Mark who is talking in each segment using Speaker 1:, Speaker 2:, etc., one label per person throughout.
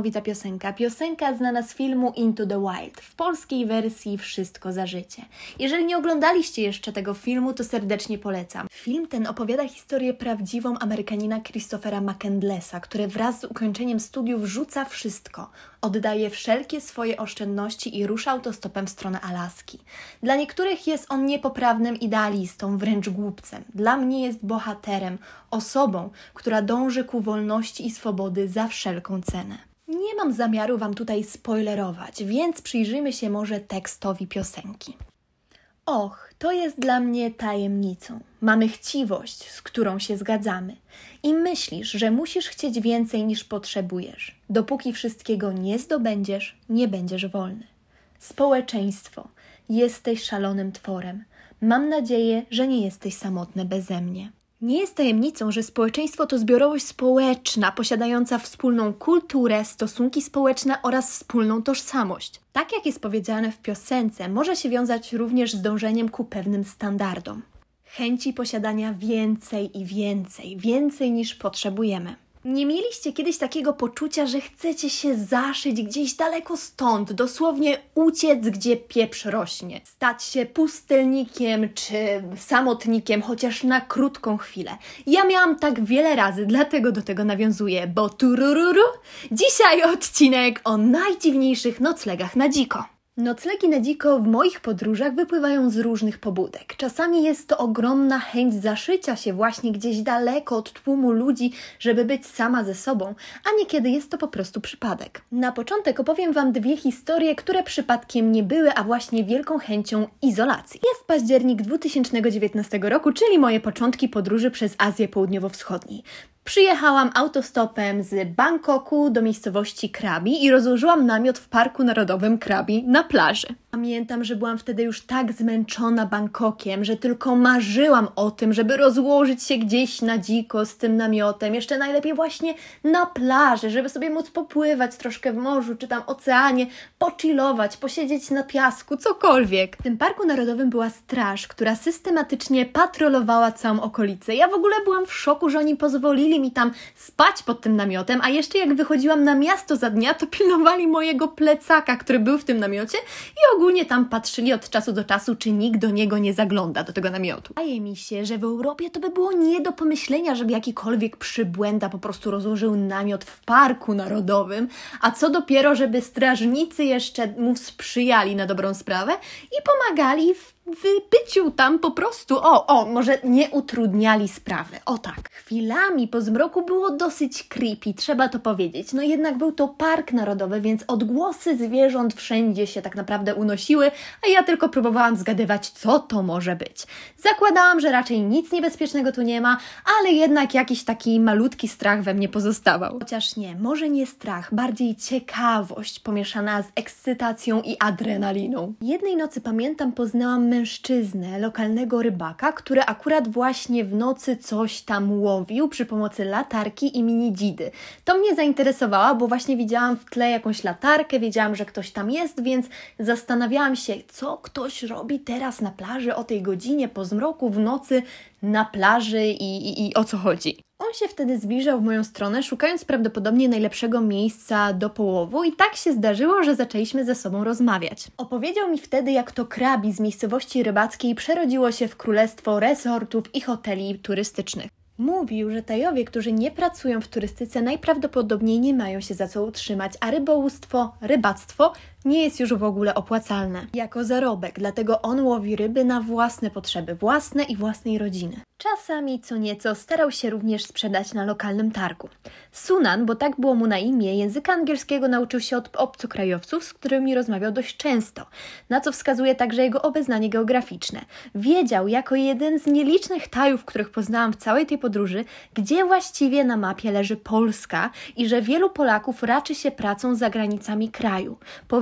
Speaker 1: Niesamowita piosenka. Piosenka znana z filmu Into the Wild. W polskiej wersji Wszystko za życie. Jeżeli nie oglądaliście jeszcze tego filmu, to serdecznie polecam. Film ten opowiada historię prawdziwą Amerykanina Christophera McCandlessa, który wraz z ukończeniem studiów rzuca wszystko. Oddaje wszelkie swoje oszczędności i rusza autostopem w stronę Alaski. Dla niektórych jest on niepoprawnym idealistą, wręcz głupcem. Dla mnie jest bohaterem, osobą, która dąży ku wolności i swobody za wszelką cenę. Mam zamiaru Wam tutaj spoilerować, więc przyjrzyjmy się może tekstowi piosenki. Och, to jest dla mnie tajemnicą. Mamy chciwość, z którą się zgadzamy. I myślisz, że musisz chcieć więcej niż potrzebujesz. Dopóki wszystkiego nie zdobędziesz, nie będziesz wolny. Społeczeństwo, jesteś szalonym tworem. Mam nadzieję, że nie jesteś samotny beze mnie. Nie jest tajemnicą, że społeczeństwo to zbiorowość społeczna, posiadająca wspólną kulturę, stosunki społeczne oraz wspólną tożsamość. Tak jak jest powiedziane w piosence, może się wiązać również z dążeniem ku pewnym standardom. Chęci posiadania więcej i więcej, więcej niż potrzebujemy. Nie mieliście kiedyś takiego poczucia, że chcecie się zaszyć gdzieś daleko stąd, dosłownie uciec, gdzie pieprz rośnie, stać się pustelnikiem czy samotnikiem, chociaż na krótką chwilę. Ja miałam tak wiele razy, dlatego do tego nawiązuję, bo turururu, dzisiaj odcinek o najdziwniejszych noclegach na dziko. Noclegi na dziko w moich podróżach wypływają z różnych pobudek. Czasami jest to ogromna chęć zaszycia się właśnie gdzieś daleko od tłumu ludzi, żeby być sama ze sobą, a niekiedy jest to po prostu przypadek. Na początek opowiem Wam dwie historie, które przypadkiem nie były, a właśnie wielką chęcią izolacji. Jest październik 2019 roku, czyli moje początki podróży przez Azję Południowo-Wschodniej. Przyjechałam autostopem z Bangkoku do miejscowości Krabi i rozłożyłam namiot w Parku Narodowym Krabi na plaży. Pamiętam, że byłam wtedy już tak zmęczona Bangkokiem, że tylko marzyłam o tym, żeby rozłożyć się gdzieś na dziko z tym namiotem, jeszcze najlepiej właśnie na plaży, żeby sobie móc popływać troszkę w morzu czy tam oceanie, pochillować, posiedzieć na piasku, cokolwiek. W tym Parku Narodowym była straż, która systematycznie patrolowała całą okolicę. Ja w ogóle byłam w szoku, że oni pozwolili mi tam spać pod tym namiotem, a jeszcze jak wychodziłam na miasto za dnia, to pilnowali mojego plecaka, który był w tym namiocie i ogólnie tam patrzyli od czasu do czasu, czy nikt do niego nie zagląda, do tego namiotu. Wydaje mi się, że w Europie to by było nie do pomyślenia, żeby jakikolwiek przybłęda po prostu rozłożył namiot w parku narodowym, a co dopiero, żeby strażnicy jeszcze mu sprzyjali na dobrą sprawę i pomagali w w tam po prostu, o, o, może nie utrudniali sprawy. O tak. Chwilami po zmroku było dosyć creepy, trzeba to powiedzieć. No jednak był to park narodowy, więc odgłosy zwierząt wszędzie się tak naprawdę unosiły, a ja tylko próbowałam zgadywać, co to może być. Zakładałam, że raczej nic niebezpiecznego tu nie ma, ale jednak jakiś taki malutki strach we mnie pozostawał. Chociaż nie, może nie strach, bardziej ciekawość pomieszana z ekscytacją i adrenaliną. Jednej nocy pamiętam, poznałam mężczyznę, lokalnego rybaka, który akurat właśnie w nocy coś tam łowił przy pomocy latarki i mini dzidy. To mnie zainteresowało, bo właśnie widziałam w tle jakąś latarkę, wiedziałam, że ktoś tam jest, więc zastanawiałam się, co ktoś robi teraz na plaży o tej godzinie po zmroku w nocy na plaży i, i, i o co chodzi. On się wtedy zbliżał w moją stronę, szukając prawdopodobnie najlepszego miejsca do połowu, i tak się zdarzyło, że zaczęliśmy ze sobą rozmawiać. Opowiedział mi wtedy, jak to krabi z miejscowości rybackiej przerodziło się w królestwo resortów i hoteli turystycznych. Mówił, że Tajowie, którzy nie pracują w turystyce, najprawdopodobniej nie mają się za co utrzymać, a rybołówstwo, rybactwo nie jest już w ogóle opłacalne jako zarobek, dlatego on łowi ryby na własne potrzeby, własne i własnej rodziny. Czasami co nieco starał się również sprzedać na lokalnym targu. Sunan, bo tak było mu na imię, języka angielskiego nauczył się od obcokrajowców, z którymi rozmawiał dość często, na co wskazuje także jego obeznanie geograficzne. Wiedział, jako jeden z nielicznych tajów, których poznałam w całej tej podróży, gdzie właściwie na mapie leży Polska i że wielu Polaków raczy się pracą za granicami kraju.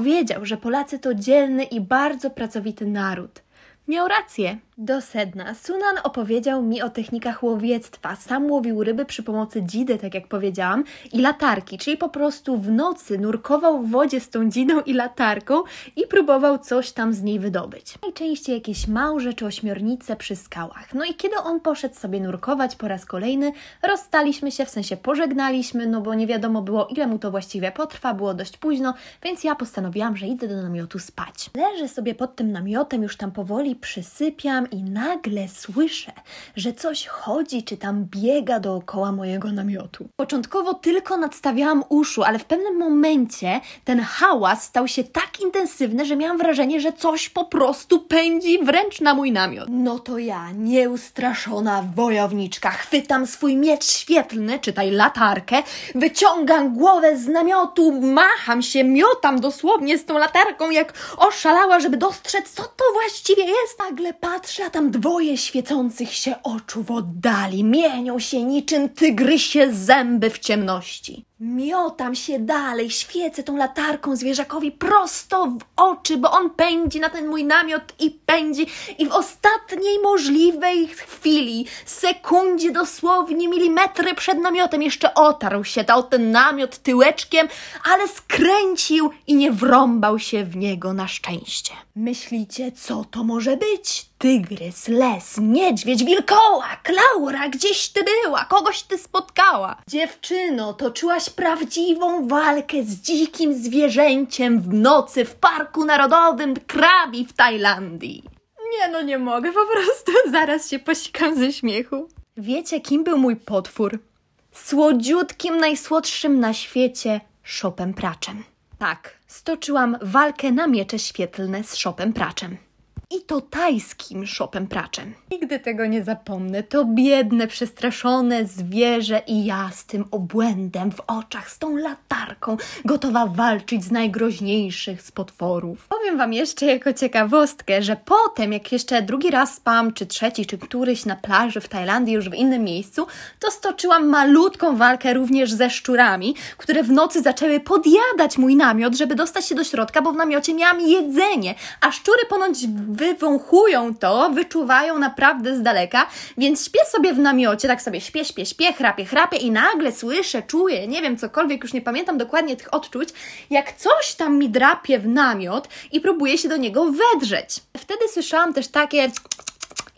Speaker 1: Powiedział, że Polacy to dzielny i bardzo pracowity naród. Miał rację. Do sedna. Sunan opowiedział mi o technikach łowiectwa. Sam łowił ryby przy pomocy dzidy, tak jak powiedziałam, i latarki, czyli po prostu w nocy nurkował w wodzie z tą dzidą i latarką i próbował coś tam z niej wydobyć. Najczęściej jakieś małże czy ośmiornice przy skałach. No i kiedy on poszedł sobie nurkować po raz kolejny, rozstaliśmy się, w sensie pożegnaliśmy, no bo nie wiadomo było, ile mu to właściwie potrwa, było dość późno, więc ja postanowiłam, że idę do namiotu spać. Leżę sobie pod tym namiotem, już tam powoli przysypiam i nagle słyszę, że coś chodzi czy tam biega dookoła mojego namiotu. Początkowo tylko nadstawiałam uszu, ale w pewnym momencie ten hałas stał się tak intensywny, że miałam wrażenie, że coś po prostu pędzi wręcz na mój namiot. No to ja, nieustraszona wojowniczka, chwytam swój miecz świetlny, czytaj latarkę, wyciągam głowę z namiotu, macham się, miotam dosłownie z tą latarką, jak oszalała, żeby dostrzec, co to właściwie jest. Nagle patrzę, a tam dwoje świecących się oczu w oddali mienią się niczym tygrysie zęby w ciemności. Miotam się dalej, świecę tą latarką zwierzakowi prosto w oczy, bo on pędzi na ten mój namiot i pędzi i w ostatniej możliwej chwili, sekundzie dosłownie, milimetry przed namiotem jeszcze otarł się o ten namiot tyłeczkiem, ale skręcił i nie wrąbał się w niego na szczęście. Myślicie, co to może być? Tygrys, les, niedźwiedź, wilkołak, Laura, gdzieś ty była, kogoś ty spotkała. Dziewczyno, toczyłaś prawdziwą walkę z dzikim zwierzęciem w nocy w Parku Narodowym Krabi w Tajlandii. Nie no, nie mogę, po prostu zaraz się posikam ze śmiechu. Wiecie, kim był mój potwór? Słodziutkim, najsłodszym na świecie szopem praczem. Tak, stoczyłam walkę na miecze świetlne z szopem praczem. I to tajskim szopem praczem. Nigdy tego nie zapomnę. To biedne, przestraszone zwierzę i ja z tym obłędem w oczach, z tą latarką, gotowa walczyć z najgroźniejszych z potworów. Powiem Wam jeszcze jako ciekawostkę, że potem, jak jeszcze drugi raz spałam, czy trzeci, czy któryś na plaży w Tajlandii, już w innym miejscu, to stoczyłam malutką walkę również ze szczurami, które w nocy zaczęły podjadać mój namiot, żeby dostać się do środka, bo w namiocie miałam jedzenie, a szczury ponoć wywąchują to, wyczuwają naprawdę z daleka, więc śpię sobie w namiocie, tak sobie śpię, śpię, śpię, chrapię, chrapię i nagle słyszę, czuję, nie wiem, cokolwiek, już nie pamiętam dokładnie tych odczuć, jak coś tam mi drapie w namiot i próbuje się do niego wedrzeć. Wtedy słyszałam też takie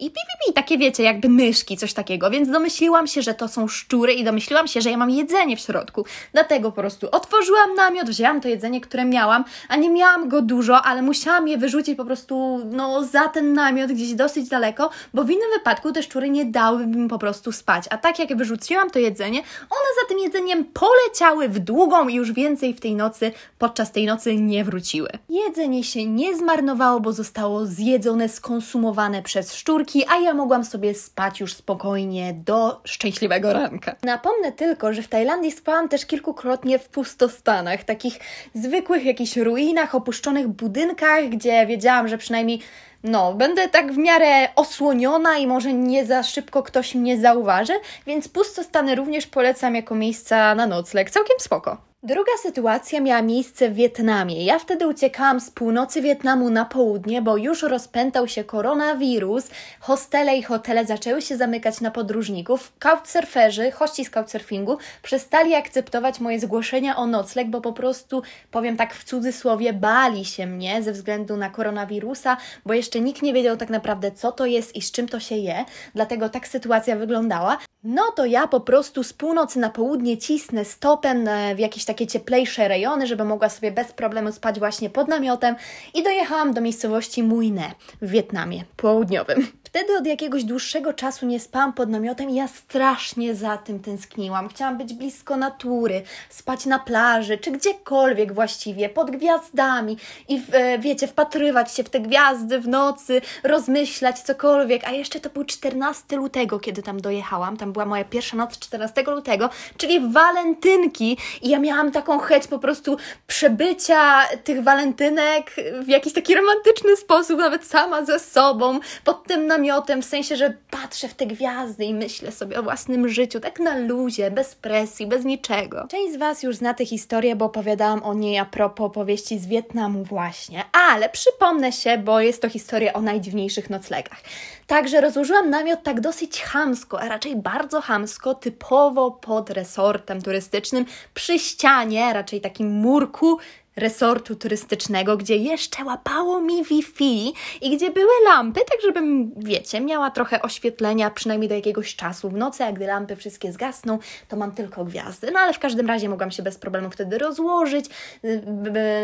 Speaker 1: i pi, pi, pi, takie wiecie, jakby myszki, coś takiego, więc domyśliłam się, że to są szczury i domyśliłam się, że ja mam jedzenie w środku. Dlatego po prostu otworzyłam namiot, wzięłam to jedzenie, które miałam, a nie miałam go dużo, ale musiałam je wyrzucić po prostu, no, za ten namiot gdzieś dosyć daleko, bo w innym wypadku te szczury nie dałyby mi po prostu spać. A tak jak wyrzuciłam to jedzenie, one za tym jedzeniem poleciały w długą i już więcej w tej nocy, podczas tej nocy nie wróciły. Jedzenie się nie zmarnowało, bo zostało zjedzone, skonsumowane przez szczurki, a ja mogłam sobie spać już spokojnie do szczęśliwego ranka. Napomnę tylko, że w Tajlandii spałam też kilkukrotnie w pustostanach, takich zwykłych jakichś ruinach, opuszczonych budynkach, gdzie wiedziałam, że przynajmniej no, będę tak w miarę osłoniona i może nie za szybko ktoś mnie zauważy, więc pustostany również polecam jako miejsca na nocleg. Całkiem spoko. Druga sytuacja miała miejsce w Wietnamie. Ja wtedy uciekałam z północy Wietnamu na południe, bo już rozpętał się koronawirus. Hostele i hotele zaczęły się zamykać na podróżników. Couchsurferzy, hości z couchsurfingu przestali akceptować moje zgłoszenia o nocleg, bo po prostu, powiem tak w cudzysłowie, bali się mnie ze względu na koronawirusa, bo jeszcze nikt nie wiedział tak naprawdę, co to jest i z czym to się je. Dlatego tak sytuacja wyglądała. No to ja po prostu z północy na południe cisnę stopem w jakieś takie cieplejsze rejony, żeby mogła sobie bez problemu spać właśnie pod namiotem i dojechałam do miejscowości Muine w Wietnamie południowym. Wtedy od jakiegoś dłuższego czasu nie spałam pod namiotem i ja strasznie za tym tęskniłam. Chciałam być blisko natury, spać na plaży, czy gdziekolwiek właściwie, pod gwiazdami i e, wiecie, wpatrywać się w te gwiazdy w nocy, rozmyślać cokolwiek. A jeszcze to był 14 lutego, kiedy tam dojechałam. Tam była moja pierwsza noc 14 lutego, czyli walentynki i ja miałam taką chęć po prostu przebycia tych walentynek w jakiś taki romantyczny sposób, nawet sama ze sobą, pod tym namiotem, w sensie, że patrzę w te gwiazdy i myślę sobie o własnym życiu, tak na luzie, bez presji, bez niczego. Część z Was już zna tę historię, bo opowiadałam o niej a propos opowieści z Wietnamu właśnie, ale przypomnę się, bo jest to historia o najdziwniejszych noclegach. Także rozłożyłam namiot tak dosyć chamsko, a raczej bardzo chamsko, typowo pod resortem turystycznym, przy ścianie, raczej takim murku resortu turystycznego, gdzie jeszcze łapało mi Wi-Fi i gdzie były lampy, tak żebym, wiecie, miała trochę oświetlenia, przynajmniej do jakiegoś czasu w nocy, a gdy lampy wszystkie zgasną, to mam tylko gwiazdy. No ale w każdym razie mogłam się bez problemu wtedy rozłożyć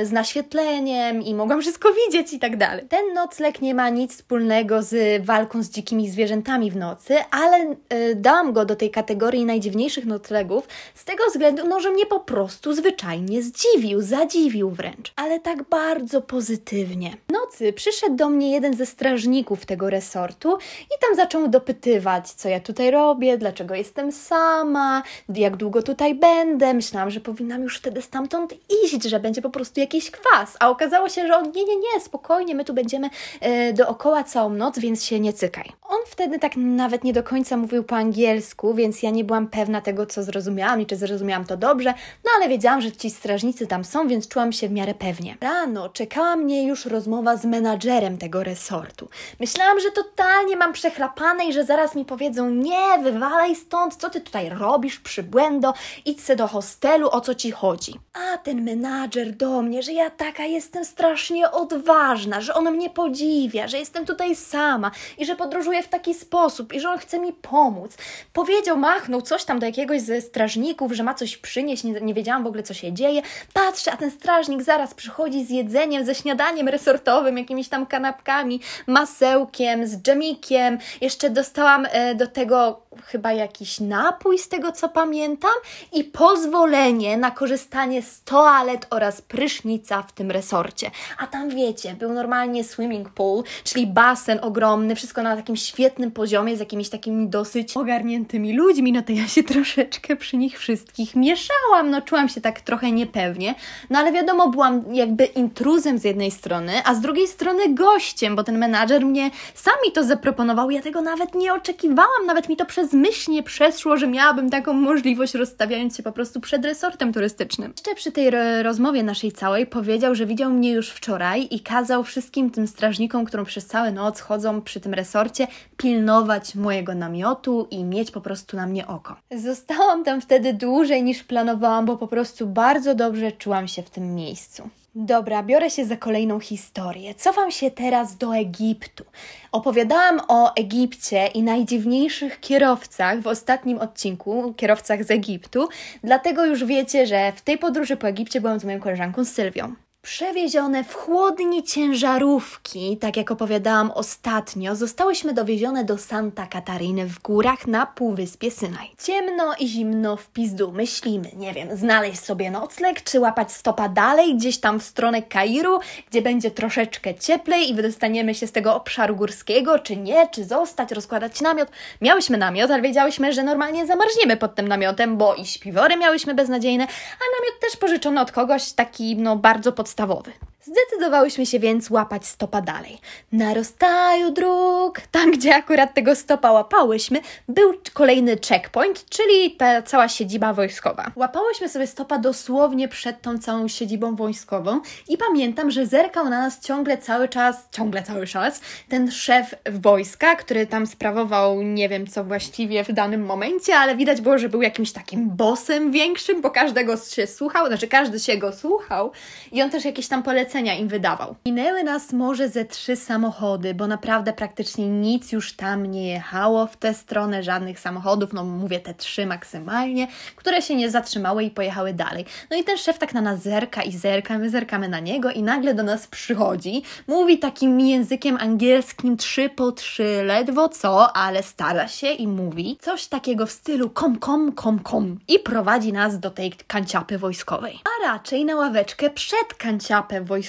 Speaker 1: z naświetleniem i mogłam wszystko widzieć i tak dalej. Ten nocleg nie ma nic wspólnego z walką z dzikimi zwierzętami w nocy, ale y, dałam go do tej kategorii najdziwniejszych noclegów z tego względu, no, że mnie po prostu zwyczajnie zdziwił, zadziwił wręcz, ale tak bardzo pozytywnie. W nocy przyszedł do mnie jeden ze strażników tego resortu i tam zaczął dopytywać, co ja tutaj robię, dlaczego jestem sama, jak długo tutaj będę. Myślałam, że powinnam już wtedy stamtąd iść, że będzie po prostu jakiś kwas, a okazało się, że on nie, nie, nie, spokojnie, my tu będziemy e, dookoła całą noc, więc się nie cykaj. On wtedy tak nawet nie do końca mówił po angielsku, więc ja nie byłam pewna tego, co zrozumiałam i czy zrozumiałam to dobrze, no ale wiedziałam, że ci strażnicy tam są, więc czułam się w miarę pewnie. Rano czekała mnie już rozmowa z menadżerem tego resortu. Myślałam, że totalnie mam przechlapane i że zaraz mi powiedzą: Nie, wywalaj stąd, co ty tutaj robisz, przybłędo, idź se do hostelu, o co ci chodzi. A ten menadżer do mnie, że ja taka jestem strasznie odważna, że on mnie podziwia, że jestem tutaj sama i że podróżuję w taki sposób i że on chce mi pomóc. Powiedział, machnął coś tam do jakiegoś ze strażników, że ma coś przynieść, nie, nie wiedziałam w ogóle, co się dzieje. Patrzę, a ten strażnik strażnik zaraz przychodzi z jedzeniem, ze śniadaniem resortowym, jakimiś tam kanapkami, masełkiem, z dżemikiem. Jeszcze dostałam e, do tego chyba jakiś napój, z tego co pamiętam, i pozwolenie na korzystanie z toalet oraz prysznica w tym resorcie. A tam wiecie, był normalnie swimming pool, czyli basen ogromny, wszystko na takim świetnym poziomie, z jakimiś takimi dosyć ogarniętymi ludźmi. No to ja się troszeczkę przy nich wszystkich mieszałam, no czułam się tak trochę niepewnie, no ale wiadomo, byłam jakby intruzem z jednej strony, a z drugiej strony gościem, bo ten menadżer mnie sami to zaproponował. Ja tego nawet nie oczekiwałam, nawet mi to przez myśl nie przeszło, że miałabym taką możliwość, rozstawiając się po prostu przed resortem turystycznym. Jeszcze przy tej rozmowie naszej całej powiedział, że widział mnie już wczoraj i kazał wszystkim tym strażnikom, którą przez całą noc chodzą przy tym resorcie, pilnować mojego namiotu i mieć po prostu na mnie oko. Zostałam tam wtedy dłużej niż planowałam, bo po prostu bardzo dobrze czułam się w tym miejscu. Dobra, biorę się za kolejną historię. Cofam się teraz do Egiptu. Opowiadałam o Egipcie i najdziwniejszych kierowcach w ostatnim odcinku, kierowcach z Egiptu, dlatego już wiecie, że w tej podróży po Egipcie byłam z moją koleżanką Sylwią przewiezione w chłodni ciężarówki, tak jak opowiadałam ostatnio, zostałyśmy dowiezione do Santa Katariny w górach na półwyspie Synaj. Ciemno i zimno w pizdu, myślimy, nie wiem, znaleźć sobie nocleg, czy łapać stopa dalej, gdzieś tam w stronę Kairu, gdzie będzie troszeczkę cieplej i wydostaniemy się z tego obszaru górskiego, czy nie, czy zostać, rozkładać namiot. Miałyśmy namiot, ale wiedziałyśmy, że normalnie zamarzniemy pod tym namiotem, bo i śpiwory miałyśmy beznadziejne, a namiot też pożyczony od kogoś, taki no bardzo podstawowy podstawowy. Zdecydowałyśmy się więc łapać stopa dalej. Na rozstaju dróg, tam gdzie akurat tego stopa łapałyśmy, był kolejny checkpoint, czyli ta cała siedziba wojskowa. Łapałyśmy sobie stopa dosłownie przed tą całą siedzibą wojskową i pamiętam, że zerkał na nas ciągle cały czas, ciągle cały czas, ten szef wojska, który tam sprawował nie wiem co właściwie w danym momencie, ale widać było, że był jakimś takim bossem większym, bo każdego się słuchał, znaczy każdy się go słuchał i on też jakieś tam polecenia polecenia im wydawał. Minęły nas może ze trzy samochody, bo naprawdę praktycznie nic już tam nie jechało w tę stronę, żadnych samochodów, no mówię te trzy maksymalnie, które się nie zatrzymały i pojechały dalej. No i ten szef tak na nas zerka i zerka, my zerkamy na niego i nagle do nas przychodzi, mówi takim językiem angielskim trzy po trzy, ledwo co, ale stara się i mówi coś takiego w stylu kom, kom, kom, kom i prowadzi nas do tej kanciapy wojskowej. A raczej na ławeczkę przed kanciapę wojskową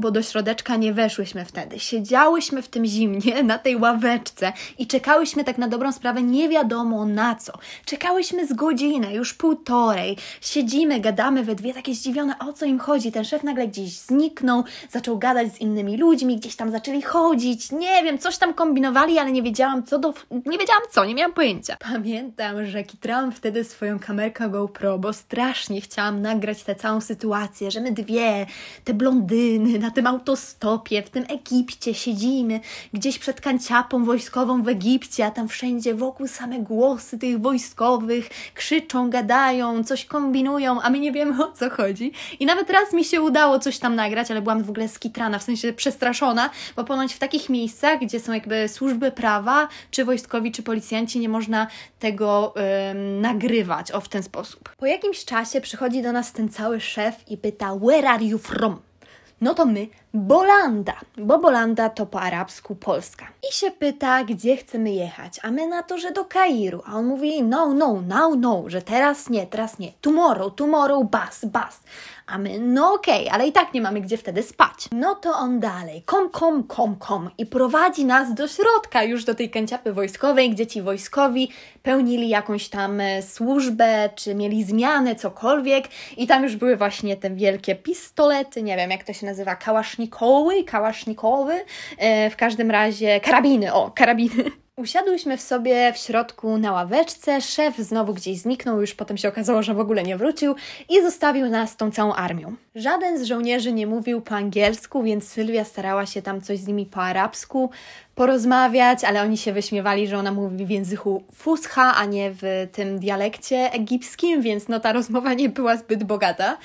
Speaker 1: bo do środeczka nie weszłyśmy wtedy. Siedziałyśmy w tym zimnie na tej ławeczce i czekałyśmy tak na dobrą sprawę nie wiadomo na co. Czekałyśmy z godzinę, już półtorej. Siedzimy, gadamy we dwie takie zdziwione, o co im chodzi. Ten szef nagle gdzieś zniknął, zaczął gadać z innymi ludźmi, gdzieś tam zaczęli chodzić. Nie wiem, coś tam kombinowali, ale nie wiedziałam co do... Nie wiedziałam co, nie miałam pojęcia. Pamiętam, że kitrałam wtedy swoją kamerkę GoPro, bo strasznie chciałam nagrać tę całą sytuację, że my dwie, te blondyny na tym autostopie, w tym Egipcie siedzimy, gdzieś przed kanciapą wojskową w Egipcie, a tam wszędzie wokół same głosy tych wojskowych, krzyczą, gadają, coś kombinują, a my nie wiemy o co chodzi. I nawet raz mi się udało coś tam nagrać, ale byłam w ogóle skitrana, w sensie przestraszona, bo ponoć w takich miejscach, gdzie są jakby służby prawa, czy wojskowi, czy policjanci, nie można tego nagrywać o w ten sposób. Po jakimś czasie przychodzi do nas ten cały szef i pyta: Where are you from? No to my Bolanda, bo Bolanda to po arabsku Polska. I się pyta, gdzie chcemy jechać, a my na to, że do Kairu. A on mówi, no, no, now, no, że teraz nie, teraz nie. Tomorrow, tomorrow, bus, bus. A my, no okej, okay, ale i tak nie mamy gdzie wtedy spać. No to on dalej, kom, kom, kom, kom i prowadzi nas do środka, już do tej kęciapy wojskowej, gdzie ci wojskowi pełnili jakąś tam e, służbę, czy mieli zmianę, cokolwiek i tam już były właśnie te wielkie pistolety, nie wiem jak to się nazywa, kałasznikoły, kałasznikowy, e, w każdym razie karabiny, o, karabiny. Usiadłyśmy w sobie w środku na ławeczce, szef znowu gdzieś zniknął, już potem się okazało, że w ogóle nie wrócił i zostawił nas tą całą armią. Żaden z żołnierzy nie mówił po angielsku, więc Sylwia starała się tam coś z nimi po arabsku porozmawiać, ale oni się wyśmiewali, że ona mówi w języku fuscha, a nie w tym dialekcie egipskim, więc no ta rozmowa nie była zbyt bogata.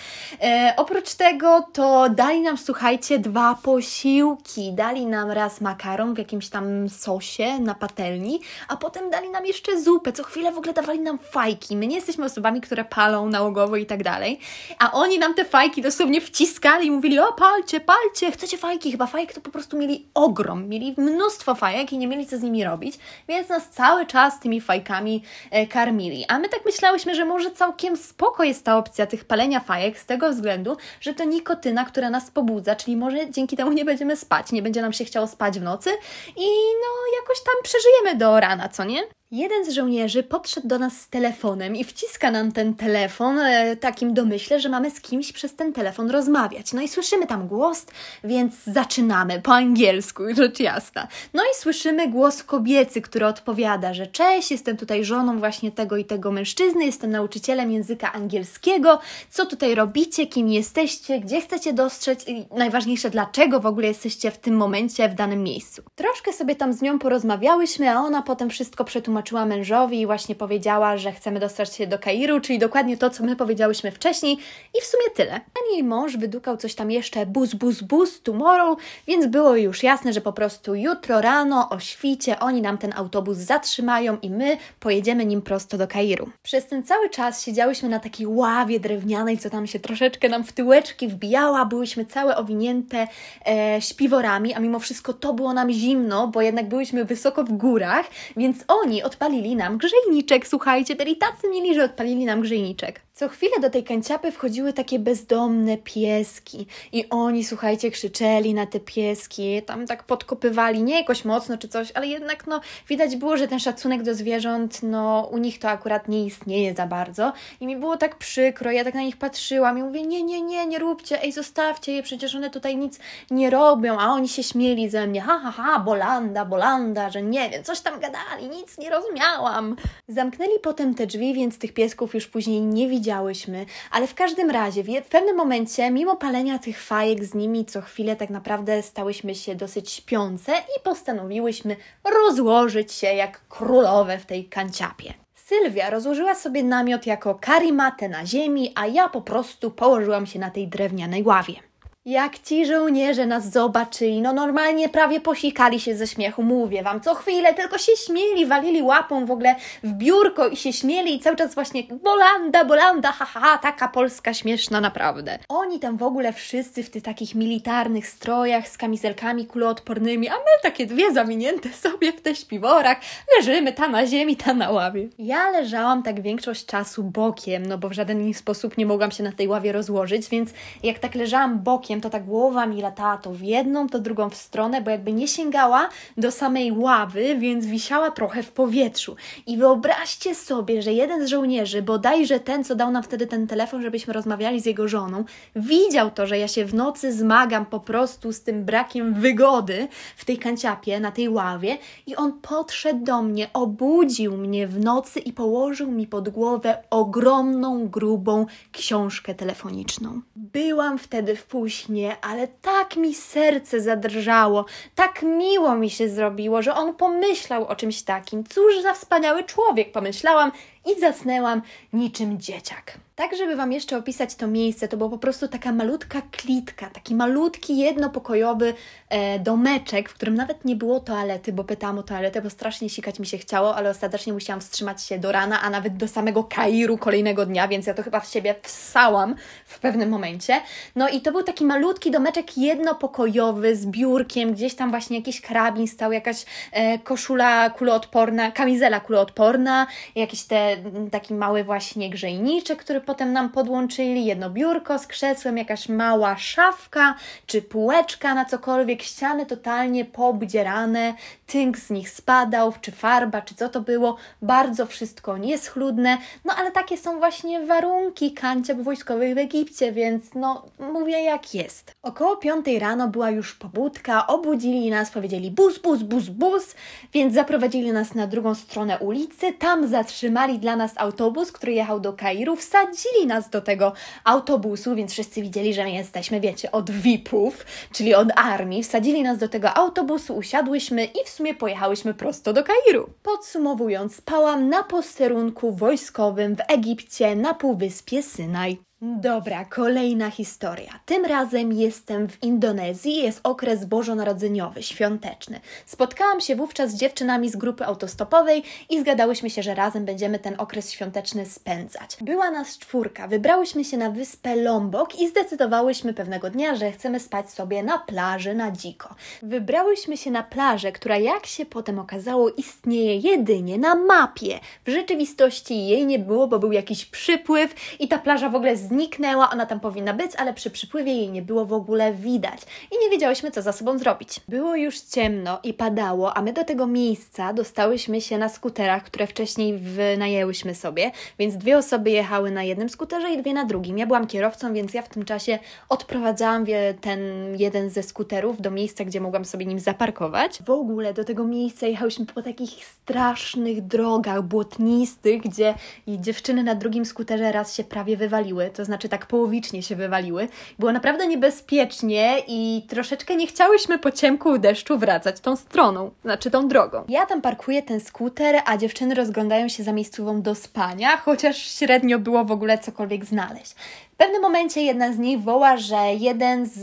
Speaker 1: E, oprócz tego to dali nam, słuchajcie, dwa posiłki. Dali nam raz makaron w jakimś tam sosie na patelni, a potem dali nam jeszcze zupę. Co chwilę w ogóle dawali nam fajki. My nie jesteśmy osobami, które palą nałogowo i tak dalej, a oni nam te fajki dosłownie wciskali i mówili, o palcie, palcie, chcecie fajki? Chyba fajki to po prostu mieli ogrom, mieli mnóstwo mnóstwo fajek i nie mieli co z nimi robić, więc nas cały czas tymi fajkami e, karmili. A my tak myślałyśmy, że może całkiem spoko jest ta opcja tych palenia fajek z tego względu, że to nikotyna, która nas pobudza, czyli może dzięki temu nie będziemy spać, nie będzie nam się chciało spać w nocy i no jakoś tam przeżyjemy do rana, co nie? Jeden z żołnierzy podszedł do nas z telefonem i wciska nam ten telefon e, takim domyśle, że mamy z kimś przez ten telefon rozmawiać. No i słyszymy tam głos, więc zaczynamy po angielsku, rzecz jasna. No i słyszymy głos kobiecy, który odpowiada, że cześć, jestem tutaj żoną właśnie tego i tego mężczyzny, jestem nauczycielem języka angielskiego, co tutaj robicie, kim jesteście, gdzie chcecie dostrzec i najważniejsze, dlaczego w ogóle jesteście w tym momencie w danym miejscu. Troszkę sobie tam z nią porozmawiałyśmy, a ona potem wszystko przetłumaczyła wytłumaczyła mężowi i właśnie powiedziała, że chcemy dostać się do Kairu, czyli dokładnie to, co my powiedziałyśmy wcześniej i w sumie tyle. A jej mąż wydukał coś tam jeszcze bus, bus, bus, tomorrow, więc było już jasne, że po prostu jutro rano o świcie oni nam ten autobus zatrzymają i my pojedziemy nim prosto do Kairu. Przez ten cały czas siedziałyśmy na takiej ławie drewnianej, co tam się troszeczkę nam w tyłeczki wbijała, byłyśmy całe owinięte e, śpiworami, a mimo wszystko to było nam zimno, bo jednak byłyśmy wysoko w górach, więc oni odpalili nam grzejniczek, słuchajcie, byli tacy mieli, że odpalili nam grzejniczek. Co chwilę do tej kanciapy wchodziły takie bezdomne pieski i oni, słuchajcie, krzyczeli na te pieski, tam tak podkopywali, nie jakoś mocno czy coś, ale jednak no widać było, że ten szacunek do zwierząt, no u nich to akurat nie istnieje za bardzo. I mi było tak przykro, ja tak na nich patrzyłam i mówię, nie, nie, nie, nie róbcie, ej, zostawcie je, przecież one tutaj nic nie robią, a oni się śmieli ze mnie, ha, ha, ha, bolanda, bolanda, że nie wiem, coś tam gadali, nic nie rozumiałam. Zamknęli potem te drzwi, więc tych piesków już później nie widziałam, widziałyśmy, ale w każdym razie w pewnym momencie, mimo palenia tych fajek z nimi co chwilę, tak naprawdę stałyśmy się dosyć śpiące i postanowiłyśmy rozłożyć się jak królowe w tej kanciapie. Sylwia rozłożyła sobie namiot jako karimatę na ziemi, a ja po prostu położyłam się na tej drewnianej ławie. Jak ci żołnierze nas zobaczyli, no normalnie prawie posikali się ze śmiechu, mówię wam, co chwilę tylko się śmieli, walili łapą w ogóle w biurko i się śmieli i cały czas właśnie bolanda, bolanda, haha, ha, taka Polska śmieszna naprawdę. Oni tam w ogóle wszyscy w tych takich militarnych strojach z kamizelkami kuloodpornymi, a my takie dwie zawinięte sobie w te śpiworach, leżymy ta na ziemi, ta na ławie. Ja leżałam tak większość czasu bokiem, no bo w żaden sposób nie mogłam się na tej ławie rozłożyć, więc jak tak leżałam bokiem, bokiem, to ta głowa mi latała to w jedną, to drugą w stronę, bo jakby nie sięgała do samej ławy, więc wisiała trochę w powietrzu. I wyobraźcie sobie, że jeden z żołnierzy, bodajże ten, co dał nam wtedy ten telefon, żebyśmy rozmawiali z jego żoną, widział to, że ja się w nocy zmagam po prostu z tym brakiem wygody w tej kanciapie, na tej ławie i on podszedł do mnie, obudził mnie w nocy i położył mi pod głowę ogromną, grubą książkę telefoniczną. Byłam wtedy w półśnie, ale tak mi serce zadrżało, tak miło mi się zrobiło, że on pomyślał o czymś takim. Cóż za wspaniały człowiek, pomyślałam i zasnęłam niczym dzieciak. Tak, żeby Wam jeszcze opisać to miejsce, to była po prostu taka malutka klitka, taki malutki, jednopokojowy e, domeczek, w którym nawet nie było toalety, bo pytałam o toaletę, bo strasznie sikać mi się chciało, ale ostatecznie musiałam wstrzymać się do rana, a nawet do samego Kairu kolejnego dnia, więc ja to chyba w siebie wsałam w pewnym momencie. No i to był taki malutki domeczek jednopokojowy z biurkiem, gdzieś tam właśnie jakiś karabin stał, jakaś e, koszula kuloodporna, kamizela kuloodporna, jakiś te, taki mały właśnie grzejniczek, który potem nam podłączyli, jedno biurko z krzesłem, jakaś mała szafka czy półeczka na cokolwiek, ściany totalnie poobdzierane, tynk z nich spadał, czy farba, czy co to było, bardzo wszystko nieschludne, no ale takie są właśnie warunki kanciap wojskowych w Egipcie, więc no mówię jak jest. Około piątej rano była już pobudka, obudzili nas, powiedzieli bus, bus, bus, bus, więc zaprowadzili nas na drugą stronę ulicy, tam zatrzymali dla nas autobus, który jechał do Kairu, wsadzili nas do tego autobusu, więc wszyscy widzieli, że my jesteśmy, wiecie, od VIP-ów, czyli od armii, wsadzili nas do tego autobusu, usiadłyśmy i w sumie pojechałyśmy prosto do Kairu. Podsumowując, spałam na posterunku wojskowym w Egipcie na półwyspie Synaj. Dobra, kolejna historia. Tym razem jestem w Indonezji, jest okres bożonarodzeniowy, świąteczny. Spotkałam się wówczas z dziewczynami z grupy autostopowej i zgadałyśmy się, że razem będziemy ten okres świąteczny spędzać. Była nas czwórka, wybrałyśmy się na wyspę Lombok i zdecydowałyśmy pewnego dnia, że chcemy spać sobie na plaży na dziko. Wybrałyśmy się na plażę, która jak się potem okazało istnieje jedynie na mapie. W rzeczywistości jej nie było, bo był jakiś przypływ i ta plaża w ogóle zniknęła, ona tam powinna być, ale przy przypływie jej nie było w ogóle widać i nie wiedziałyśmy, co za sobą zrobić. Było już ciemno i padało, a my do tego miejsca dostałyśmy się na skuterach, które wcześniej wynajęłyśmy sobie, więc dwie osoby jechały na jednym skuterze i dwie na drugim. Ja byłam kierowcą, więc ja w tym czasie odprowadzałam ten jeden ze skuterów do miejsca, gdzie mogłam sobie nim zaparkować. W ogóle do tego miejsca jechałyśmy po takich strasznych drogach błotnistych, gdzie dziewczyny na drugim skuterze raz się prawie wywaliły. To to znaczy tak połowicznie się wywaliły. Było naprawdę niebezpiecznie i troszeczkę nie chciałyśmy po ciemku deszczu wracać tą stroną, znaczy tą drogą. Ja tam parkuję ten skuter, a dziewczyny rozglądają się za miejscową do spania, chociaż średnio było w ogóle cokolwiek znaleźć. Pewnym momencie jedna z nich woła, że jeden z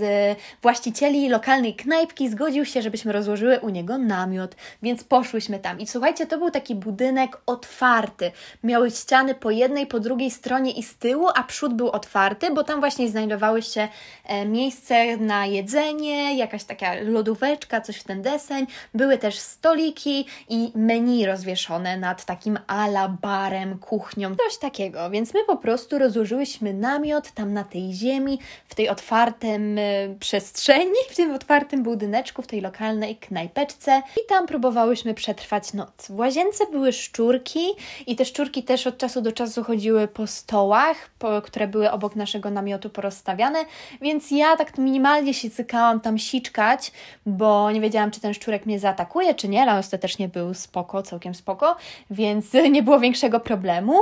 Speaker 1: właścicieli lokalnej knajpki zgodził się, żebyśmy rozłożyły u niego namiot, więc poszłyśmy tam. I słuchajcie, to był taki budynek otwarty. Miały ściany po jednej, po drugiej stronie i z tyłu, a przód był otwarty, bo tam właśnie znajdowały się e, miejsce na jedzenie, jakaś taka lodóweczka, coś w ten deseń. Były też stoliki i menu rozwieszone nad takim ala barem, kuchnią, coś takiego. Więc my po prostu rozłożyłyśmy namiot tam na tej ziemi, w tej otwartym y, przestrzeni, w tym otwartym budyneczku, w tej lokalnej knajpeczce i tam próbowałyśmy przetrwać noc. W łazience były szczurki i te szczurki też od czasu do czasu chodziły po stołach, po, które były obok naszego namiotu porozstawiane, więc ja tak minimalnie się cykałam tam siczkać, bo nie wiedziałam, czy ten szczurek mnie zaatakuje, czy nie, ale ostatecznie był spoko, całkiem spoko, więc nie było większego problemu,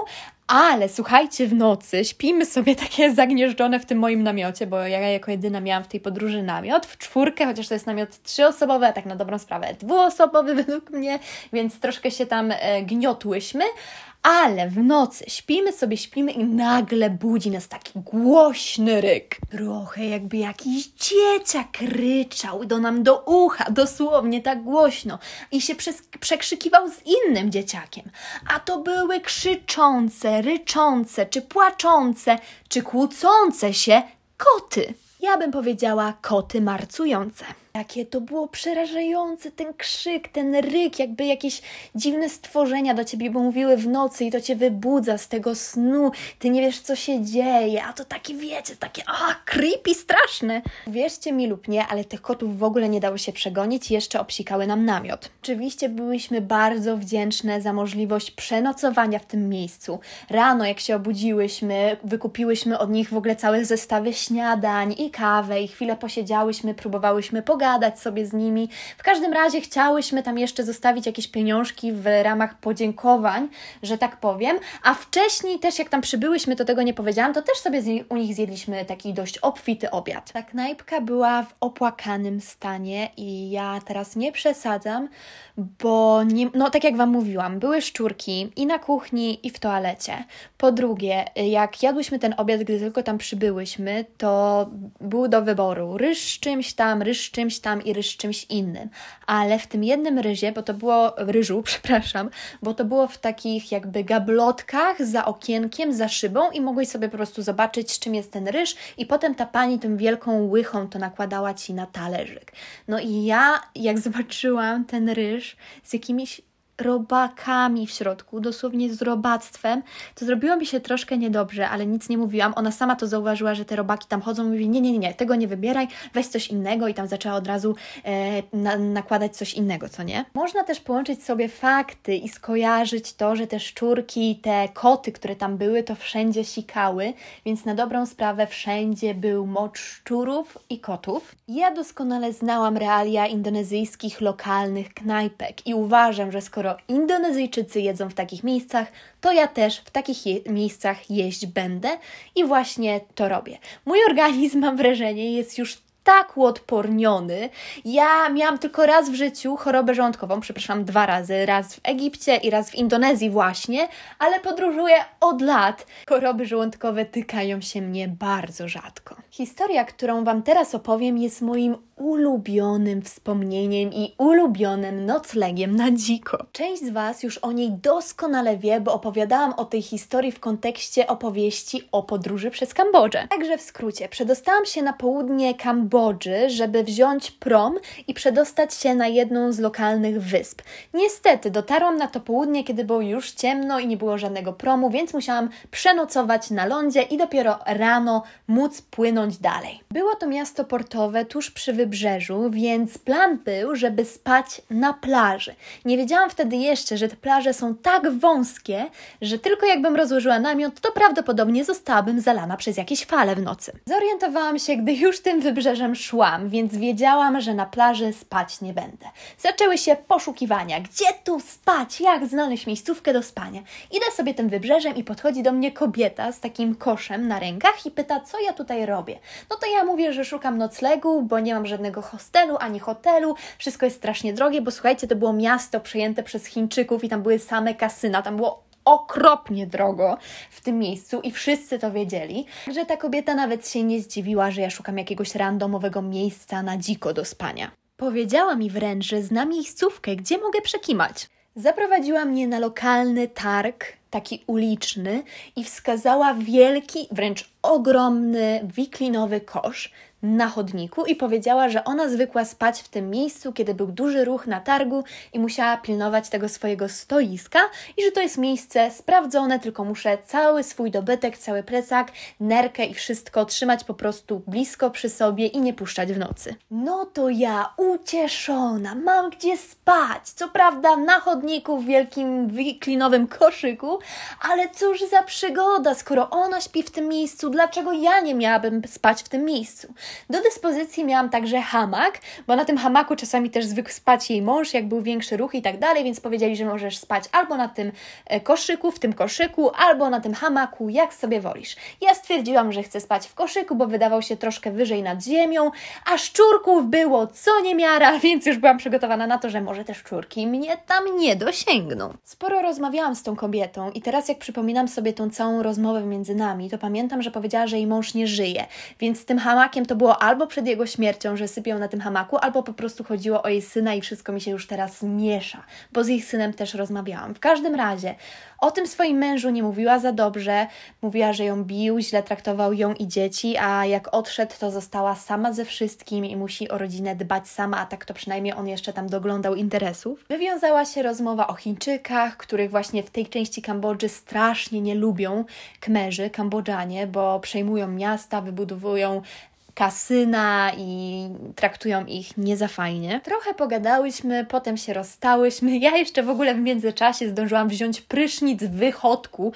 Speaker 1: ale słuchajcie, w nocy śpimy sobie takie zagnieżdżone w tym moim namiocie, bo ja jako jedyna miałam w tej podróży namiot w czwórkę, chociaż to jest namiot trzyosobowy, a tak na dobrą sprawę dwuosobowy według mnie, więc troszkę się tam e, gniotłyśmy, ale w nocy śpimy sobie, śpimy i nagle budzi nas taki głośny ryk. Trochę jakby jakiś dzieciak ryczał do nam do ucha, dosłownie tak głośno i się przekrzykiwał z innym dzieciakiem. A to były krzyczące, ryczące, czy płaczące, czy kłócące się koty. Ja bym powiedziała koty marcujące. Jakie to było przerażające, ten krzyk, ten ryk, jakby jakieś dziwne stworzenia do ciebie mówiły w nocy i to cię wybudza z tego snu. Ty nie wiesz, co się dzieje, a to takie, wiecie, takie, a, creepy, straszne. Wierzcie mi lub nie, ale tych kotów w ogóle nie dało się przegonić jeszcze obsikały nam namiot. Oczywiście byłyśmy bardzo wdzięczne za możliwość przenocowania w tym miejscu. Rano, jak się obudziłyśmy, wykupiłyśmy od nich w ogóle całe zestawy śniadań i kawę i chwilę posiedziałyśmy, próbowałyśmy pogadać sobie z nimi. W każdym razie chciałyśmy tam jeszcze zostawić jakieś pieniążki w ramach podziękowań, że tak powiem, a wcześniej też jak tam przybyłyśmy, to tego nie powiedziałam, to też sobie u nich zjedliśmy taki dość obfity obiad. Ta knajpka była w opłakanym stanie i ja teraz nie przesadzam, bo nie, no tak jak Wam mówiłam, były szczurki i na kuchni, i w toalecie. Po drugie, jak jadłyśmy ten obiad, gdy tylko tam przybyłyśmy, to był do wyboru ryż z czymś tam, ryż z czymś tam i ryż czymś innym. Ale w tym jednym ryzie, bo to było, ryżu, przepraszam, bo to było w takich jakby gablotkach za okienkiem, za szybą i mogłeś sobie po prostu zobaczyć, czym jest ten ryż i potem ta pani tym wielką łychą to nakładała Ci na talerzyk. No i ja, jak zobaczyłam ten ryż z jakimiś robakami w środku, dosłownie z robactwem, to zrobiło mi się troszkę niedobrze, ale nic nie mówiłam. Ona sama to zauważyła, że te robaki tam chodzą, mówi nie, nie, nie, tego nie wybieraj, weź coś innego i tam zaczęła od razu e, na, nakładać coś innego, co nie? Można też połączyć sobie fakty i skojarzyć to, że te szczurki, te koty, które tam były, to wszędzie sikały, więc na dobrą sprawę wszędzie był mocz szczurów i kotów. Ja doskonale znałam realia indonezyjskich lokalnych knajpek i uważam, że skoro skoro Indonezyjczycy jedzą w takich miejscach, to ja też w takich je miejscach jeść będę i właśnie to robię. Mój organizm, mam wrażenie, jest już tak uodporniony. Ja miałam tylko raz w życiu chorobę żołądkową, przepraszam, dwa razy. Raz w Egipcie i raz w Indonezji właśnie, ale podróżuję od lat. Choroby żołądkowe tykają się mnie bardzo rzadko. Historia, którą Wam teraz opowiem, jest moim ulubionym wspomnieniem i ulubionym noclegiem na dziko. Część z Was już o niej doskonale wie, bo opowiadałam o tej historii w kontekście opowieści o podróży przez Kambodżę. Także w skrócie, przedostałam się na południe Kambodży, żeby wziąć prom i przedostać się na jedną z lokalnych wysp. Niestety, dotarłam na to południe, kiedy było już ciemno i nie było żadnego promu, więc musiałam przenocować na lądzie i dopiero rano móc płynąć dalej. Było to miasto portowe tuż przy wybrzeżu, więc plan był, żeby spać na plaży. Nie wiedziałam wtedy jeszcze, że te plaże są tak wąskie, że tylko jakbym rozłożyła namiot, to prawdopodobnie zostałabym zalana przez jakieś fale w nocy. Zorientowałam się, gdy już tym wybrzeżem szłam, więc wiedziałam, że na plaży spać nie będę. Zaczęły się poszukiwania, gdzie tu spać, jak znaleźć miejscówkę do spania. Idę sobie tym wybrzeżem i podchodzi do mnie kobieta z takim koszem na rękach i pyta, co ja tutaj robię. No to ja mówię, że szukam noclegu, bo nie mam żadnego żadnego hostelu ani hotelu, wszystko jest strasznie drogie, bo słuchajcie, to było miasto przejęte przez Chińczyków i tam były same kasyna, tam było okropnie drogo w tym miejscu i wszyscy to wiedzieli, że ta kobieta nawet się nie zdziwiła, że ja szukam jakiegoś randomowego miejsca na dziko do spania. Powiedziała mi wręcz, że zna miejscówkę, gdzie mogę przekimać. Zaprowadziła mnie na lokalny targ, taki uliczny, i wskazała wielki, wręcz ogromny, wiklinowy kosz na chodniku i powiedziała, że ona zwykła spać w tym miejscu, kiedy był duży ruch na targu i musiała pilnować tego swojego stoiska i że to jest miejsce sprawdzone, tylko muszę cały swój dobytek, cały plecak, nerkę i wszystko trzymać po prostu blisko przy sobie i nie puszczać w nocy. No to ja ucieszona, mam gdzie spać, co prawda na chodniku w wielkim wiklinowym koszyku, ale cóż za przygoda, skoro ona śpi w tym miejscu, dlaczego ja nie miałabym spać w tym miejscu? Do dyspozycji miałam także hamak, bo na tym hamaku czasami też zwykł spać jej mąż, jak był większy ruch i tak dalej, więc powiedzieli, że możesz spać albo na tym e, koszyku, w tym koszyku, albo na tym hamaku, jak sobie wolisz. Ja stwierdziłam, że chcę spać w koszyku, bo wydawał się troszkę wyżej nad ziemią, a szczurków było co niemiara, więc już byłam przygotowana na to, że może te szczurki mnie tam nie dosięgną. Sporo rozmawiałam z tą kobietą i teraz jak przypominam sobie tą całą rozmowę między nami, to pamiętam, że powiedziałam, powiedziała, że jej mąż nie żyje. Więc z tym hamakiem to było albo przed jego śmiercią, że sypią na tym hamaku, albo po prostu chodziło o jej syna i wszystko mi się już teraz miesza, bo z ich synem też rozmawiałam. W każdym razie o tym swoim mężu nie mówiła za dobrze, mówiła, że ją bił, źle traktował ją i dzieci, a jak odszedł, to została sama ze wszystkim i musi o rodzinę dbać sama, a tak to przynajmniej on jeszcze tam doglądał interesów. Wywiązała się rozmowa o Chińczykach, których właśnie w tej części Kambodży strasznie nie lubią Kmerzy, Kambodżanie, bo przejmują miasta, wybudowują kasyna i traktują ich nie za fajnie. Trochę pogadałyśmy, potem się rozstałyśmy. Ja jeszcze w ogóle w międzyczasie zdążyłam wziąć prysznic w wychodku.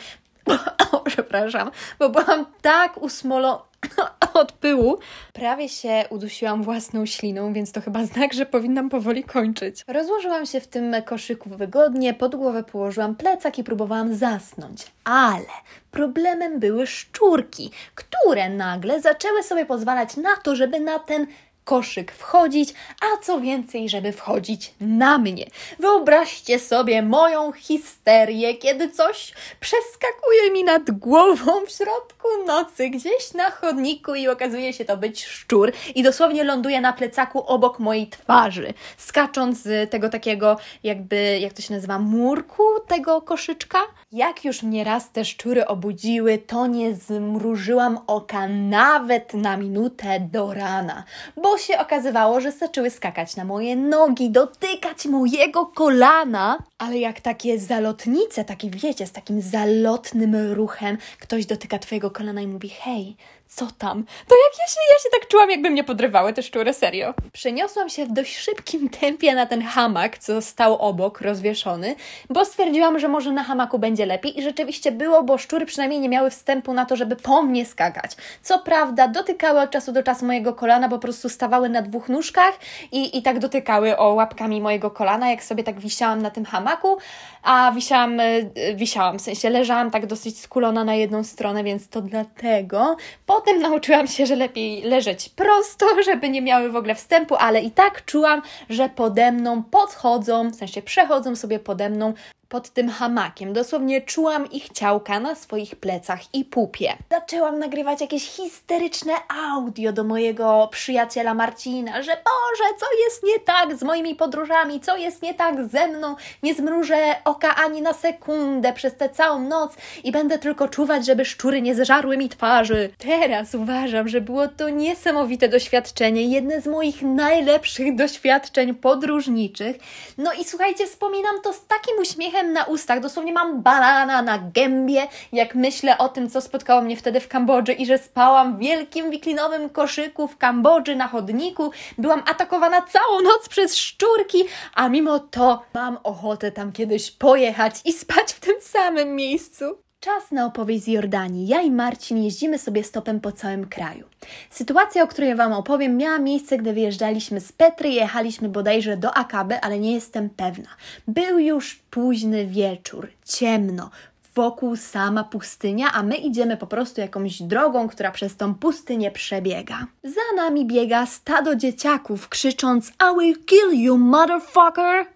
Speaker 1: Przepraszam, bo byłam tak usmolona od pyłu. Prawie się udusiłam własną śliną, więc to chyba znak, że powinnam powoli kończyć. Rozłożyłam się w tym koszyku wygodnie, pod głowę położyłam plecak i próbowałam zasnąć. Ale problemem były szczurki, które nagle zaczęły sobie pozwalać na to, żeby na ten koszyk wchodzić, a co więcej, żeby wchodzić na mnie. Wyobraźcie sobie moją histerię, kiedy coś przeskakuje mi nad głową w środku nocy, gdzieś na chodniku i okazuje się to być szczur i dosłownie ląduje na plecaku obok mojej twarzy, skacząc z tego takiego jakby, jak to się nazywa, murku tego koszyczka. Jak już mnie raz te szczury obudziły, to nie zmrużyłam oka nawet na minutę do rana, bo się okazywało, że zaczęły skakać na moje nogi, dotykać mojego kolana, ale jak takie zalotnice, takie wiecie, z takim zalotnym ruchem, ktoś dotyka Twojego kolana i mówi: Hej, co tam? To jak ja się, ja się tak czułam, jakby mnie podrywały te szczury, serio. Przeniosłam się w dość szybkim tempie na ten hamak, co stał obok, rozwieszony, bo stwierdziłam, że może na hamaku będzie lepiej i rzeczywiście było, bo szczury przynajmniej nie miały wstępu na to, żeby po mnie skakać. Co prawda, dotykały od czasu do czasu mojego kolana, po prostu stawały na dwóch nóżkach i, i tak dotykały o łapkami mojego kolana, jak sobie tak wisiałam na tym hamaku, a wisiałam, y, wisiałam, w sensie leżałam tak dosyć skulona na jedną stronę, więc to dlatego. Potem nauczyłam się, że lepiej leżeć prosto, żeby nie miały w ogóle wstępu, ale i tak czułam, że pode mną podchodzą, w sensie przechodzą sobie pode mną pod tym hamakiem. Dosłownie czułam ich ciałka na swoich plecach i pupie. Zaczęłam nagrywać jakieś histeryczne audio do mojego przyjaciela Marcina, że Boże, co jest nie tak z moimi podróżami, co jest nie tak ze mną, nie zmrużę oka ani na sekundę przez tę całą noc i będę tylko czuwać, żeby szczury nie zżarły mi twarzy. Teraz uważam, że było to niesamowite doświadczenie, jedne z moich najlepszych doświadczeń podróżniczych. No i słuchajcie, wspominam to z takim uśmiechem, na ustach, dosłownie mam banana na gębie, jak myślę o tym, co spotkało mnie wtedy w Kambodży i że spałam w wielkim wiklinowym koszyku w Kambodży na chodniku. Byłam atakowana całą noc przez szczurki, a mimo to mam ochotę tam kiedyś pojechać i spać w tym samym miejscu. Czas na opowieść z Jordanii. Ja i Marcin jeździmy sobie stopem po całym kraju. Sytuacja, o której Wam opowiem, miała miejsce, gdy wyjeżdżaliśmy z Petry i jechaliśmy bodajże do Akaby, ale nie jestem pewna. Był już późny wieczór, ciemno, wokół sama pustynia, a my idziemy po prostu jakąś drogą, która przez tą pustynię przebiega. Za nami biega stado dzieciaków, krzycząc I will kill you, motherfucker!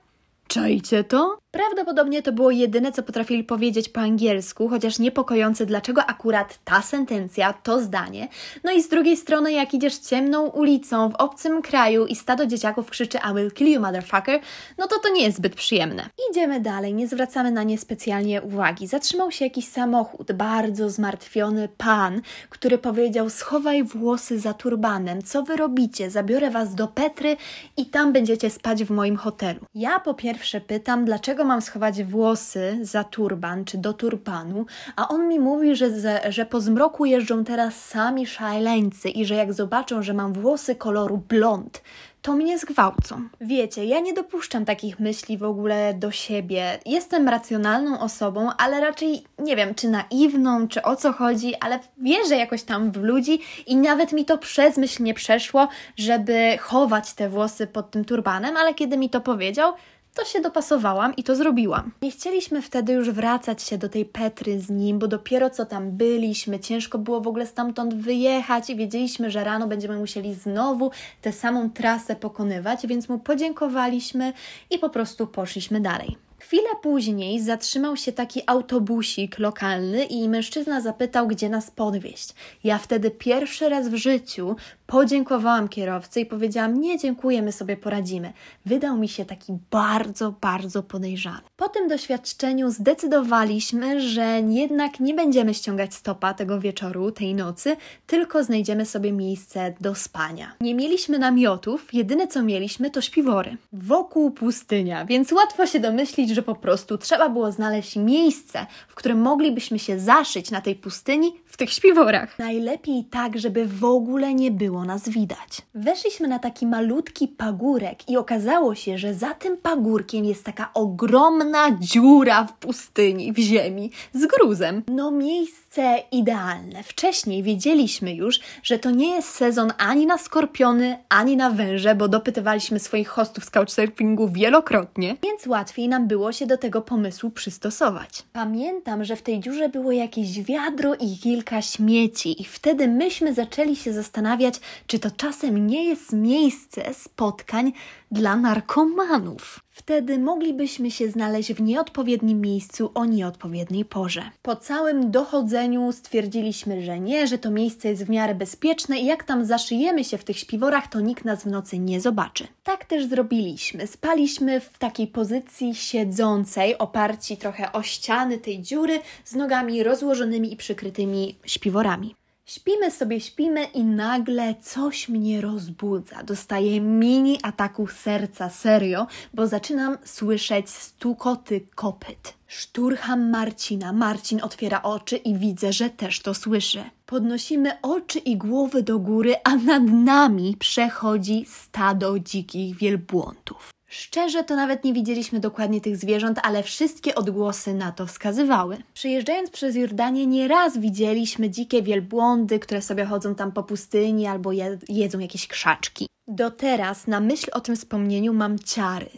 Speaker 1: Czajcie to? Prawdopodobnie to było jedyne, co potrafili powiedzieć po angielsku, chociaż niepokojące, dlaczego akurat ta sentencja, to zdanie. No i z drugiej strony, jak idziesz ciemną ulicą w obcym kraju i stado dzieciaków krzyczy I will kill you, motherfucker, no to to nie jest zbyt przyjemne. Idziemy dalej, nie zwracamy na nie specjalnie uwagi. Zatrzymał się jakiś samochód, bardzo zmartwiony pan, który powiedział: Schowaj włosy za turbanem, co wy robicie? Zabiorę was do Petry i tam będziecie spać w moim hotelu. Ja po pierwsze pytam, dlaczego mam schować włosy za turban czy do turbanu, a on mi mówi, że, że po zmroku jeżdżą teraz sami szaleńcy i że jak zobaczą, że mam włosy koloru blond, to mnie zgwałcą. Wiecie, ja nie dopuszczam takich myśli w ogóle do siebie. Jestem racjonalną osobą, ale raczej nie wiem, czy naiwną, czy o co chodzi, ale wierzę jakoś tam w ludzi i nawet mi to przez myśl nie przeszło, żeby chować te włosy pod tym turbanem, ale kiedy mi to powiedział, to się dopasowałam i to zrobiłam. Nie chcieliśmy wtedy już wracać się do tej Petry z nim, bo dopiero co tam byliśmy, ciężko było w ogóle stamtąd wyjechać i wiedzieliśmy, że rano będziemy musieli znowu tę samą trasę pokonywać, więc mu podziękowaliśmy i po prostu poszliśmy dalej. Chwilę później zatrzymał się taki autobusik lokalny i mężczyzna zapytał, gdzie nas podwieźć. Ja wtedy pierwszy raz w życiu podziękowałam kierowcy i powiedziałam: Nie, dziękuję, my sobie poradzimy. Wydał mi się taki bardzo, bardzo podejrzany. Po tym doświadczeniu zdecydowaliśmy, że jednak nie będziemy ściągać stopa tego wieczoru, tej nocy, tylko znajdziemy sobie miejsce do spania. Nie mieliśmy namiotów, jedyne co mieliśmy to śpiwory. Wokół pustynia, więc łatwo się domyślić, że po prostu trzeba było znaleźć miejsce, w którym moglibyśmy się zaszyć na tej pustyni w tych śpiworach. Najlepiej tak, żeby w ogóle nie było nas widać. Weszliśmy na taki malutki pagórek i okazało się, że za tym pagórkiem jest taka ogromna dziura w pustyni, w ziemi, z gruzem. No miejsce idealne. Wcześniej wiedzieliśmy już, że to nie jest sezon ani na skorpiony, ani na węże, bo dopytywaliśmy swoich hostów z couchsurfingu wielokrotnie, więc łatwiej nam było się do tego pomysłu przystosować. Pamiętam, że w tej dziurze było jakieś wiadro i kilka śmieci i wtedy myśmy zaczęli się zastanawiać, czy to czasem nie jest miejsce spotkań dla narkomanów. Wtedy moglibyśmy się znaleźć w nieodpowiednim miejscu o nieodpowiedniej porze. Po całym dochodzeniu stwierdziliśmy, że nie, że to miejsce jest w miarę bezpieczne i jak tam zaszyjemy się w tych śpiworach, to nikt nas w nocy nie zobaczy. Tak też zrobiliśmy. Spaliśmy w takiej pozycji siedzącej, oparci trochę o ściany tej dziury, z nogami rozłożonymi i przykrytymi śpiworami. Śpimy sobie, śpimy i nagle coś mnie rozbudza. Dostaję mini ataku serca, serio, bo zaczynam słyszeć stukoty kopyt. Szturcham Marcina. Marcin otwiera oczy i widzę, że też to słyszy. Podnosimy oczy i głowy do góry, a nad nami przechodzi stado dzikich wielbłądów. Szczerze to nawet nie widzieliśmy dokładnie tych zwierząt, ale wszystkie odgłosy na to wskazywały. Przejeżdżając przez Jordanię nieraz widzieliśmy dzikie wielbłądy, które sobie chodzą tam po pustyni albo jedzą jakieś krzaczki. Do teraz na myśl o tym wspomnieniu mam ciary.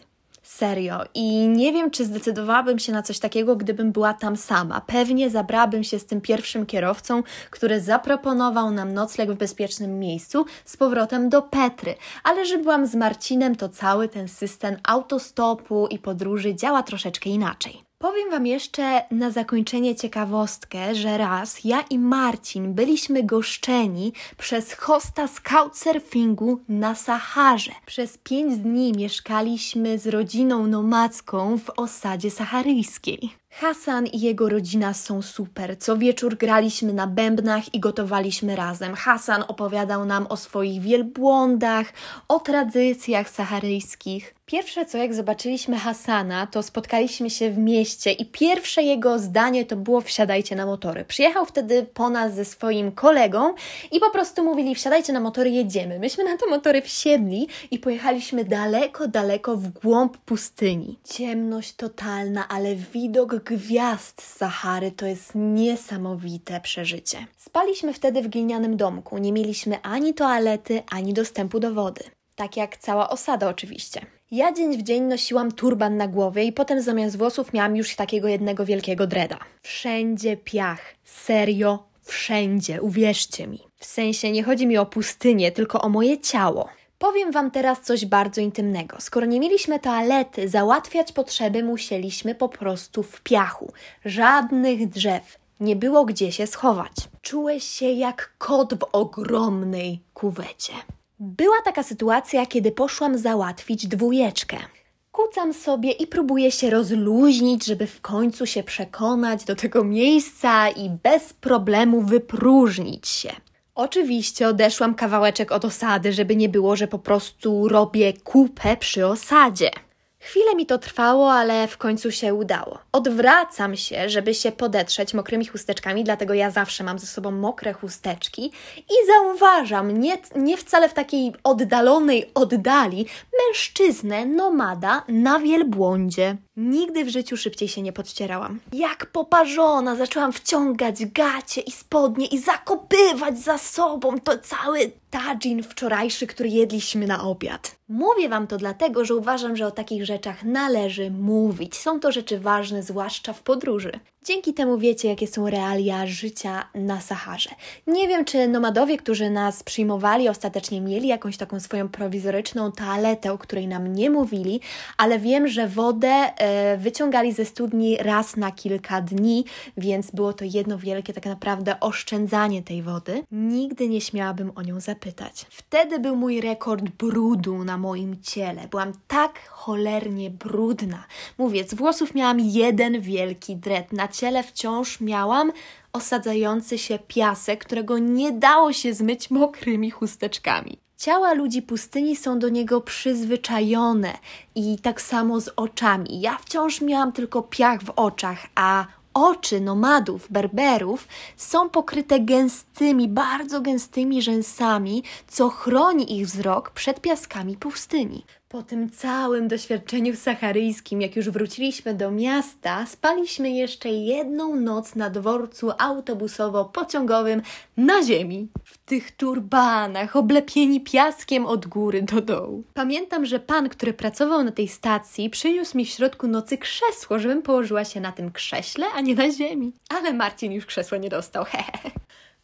Speaker 1: Serio. I nie wiem, czy zdecydowałabym się na coś takiego, gdybym była tam sama. Pewnie zabrałabym się z tym pierwszym kierowcą, który zaproponował nam nocleg w bezpiecznym miejscu z powrotem do Petry. Ale że byłam z Marcinem, to cały ten system autostopu i podróży działa troszeczkę inaczej. Powiem Wam jeszcze na zakończenie ciekawostkę, że raz ja i Marcin byliśmy goszczeni przez hosta Surfingu na Saharze. Przez pięć dni mieszkaliśmy z rodziną nomadzką w osadzie saharyjskiej. Hasan i jego rodzina są super. Co wieczór graliśmy na bębnach i gotowaliśmy razem. Hasan opowiadał nam o swoich wielbłądach, o tradycjach saharyjskich. Pierwsze co jak zobaczyliśmy Hasana, to spotkaliśmy się w mieście i pierwsze jego zdanie to było wsiadajcie na motory. Przyjechał wtedy po nas ze swoim kolegą i po prostu mówili wsiadajcie na motory, jedziemy. Myśmy na te motory wsiedli i pojechaliśmy daleko, daleko w głąb pustyni. Ciemność totalna, ale widok gwiazd z Sahary to jest niesamowite przeżycie. Spaliśmy wtedy w glinianym domku, nie mieliśmy ani toalety, ani dostępu do wody. Tak jak cała osada oczywiście. Ja dzień w dzień nosiłam turban na głowie i potem zamiast włosów miałam już takiego jednego wielkiego dreda. Wszędzie piach. Serio, wszędzie, uwierzcie mi. W sensie nie chodzi mi o pustynię, tylko o moje ciało. Powiem Wam teraz coś bardzo intymnego. Skoro nie mieliśmy toalety, załatwiać potrzeby musieliśmy po prostu w piachu. Żadnych drzew. Nie było gdzie się schować. Czułeś się jak kot w ogromnej kuwecie. Była taka sytuacja, kiedy poszłam załatwić dwójeczkę. Kucam sobie i próbuję się rozluźnić, żeby w końcu się przekonać do tego miejsca i bez problemu wypróżnić się. Oczywiście odeszłam kawałeczek od osady, żeby nie było, że po prostu robię kupę przy osadzie. Chwilę mi to trwało, ale w końcu się udało. Odwracam się, żeby się podetrzeć mokrymi chusteczkami, dlatego ja zawsze mam ze sobą mokre chusteczki i zauważam, nie, nie wcale w takiej oddalonej oddali, mężczyznę, nomada na wielbłądzie. Nigdy w życiu szybciej się nie podcierałam. Jak poparzona zaczęłam wciągać gacie i spodnie i zakopywać za sobą to cały tadżin wczorajszy, który jedliśmy na obiad. Mówię Wam to dlatego, że uważam, że o takich rzeczach należy mówić. Są to rzeczy ważne, zwłaszcza w podróży. Dzięki temu wiecie, jakie są realia życia na Saharze. Nie wiem, czy nomadowie, którzy nas przyjmowali, ostatecznie mieli jakąś taką swoją prowizoryczną toaletę, o której nam nie mówili, ale wiem, że wodę e, wyciągali ze studni raz na kilka dni, więc było to jedno wielkie tak naprawdę oszczędzanie tej wody. Nigdy nie śmiałabym o nią zapytać. Wtedy był mój rekord brudu na moim ciele. Byłam tak cholernie brudna. Mówię, z włosów miałam jeden wielki dret. Na ciele wciąż miałam osadzający się piasek, którego nie dało się zmyć mokrymi chusteczkami. Ciała ludzi pustyni są do niego przyzwyczajone i tak samo z oczami. Ja wciąż miałam tylko piach w oczach, a oczy nomadów, berberów są pokryte gęstymi, bardzo gęstymi rzęsami, co chroni ich wzrok przed piaskami pustyni. Po tym całym doświadczeniu saharyjskim, jak już wróciliśmy do miasta, spaliśmy jeszcze jedną noc na dworcu autobusowo-pociągowym na ziemi. Tych turbanach, oblepieni piaskiem od góry do dołu. Pamiętam, że pan, który pracował na tej stacji, przyniósł mi w środku nocy krzesło, żebym położyła się na tym krześle, a nie na ziemi. Ale Marcin już krzesło nie dostał, hehe.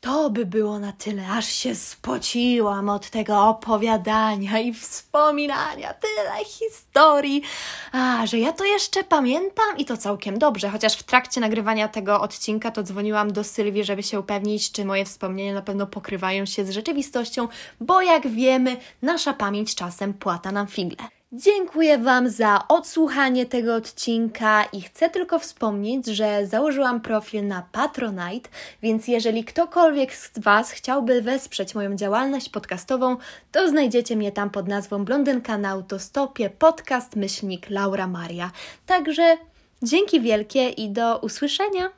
Speaker 1: To by było na tyle, aż się spociłam od tego opowiadania i wspominania. Tyle historii, a że ja to jeszcze pamiętam i to całkiem dobrze. Chociaż w trakcie nagrywania tego odcinka to dzwoniłam do Sylwii, żeby się upewnić, czy moje wspomnienia na pewno pokrywają się z rzeczywistością, bo jak wiemy, nasza pamięć czasem płata nam figle. Dziękuję Wam za odsłuchanie tego odcinka i chcę tylko wspomnieć, że założyłam profil na Patronite, więc jeżeli ktokolwiek z Was chciałby wesprzeć moją działalność podcastową, to znajdziecie mnie tam pod nazwą Blondynka na autostopie, podcast myślnik Laura Maria. Także dzięki wielkie i do usłyszenia!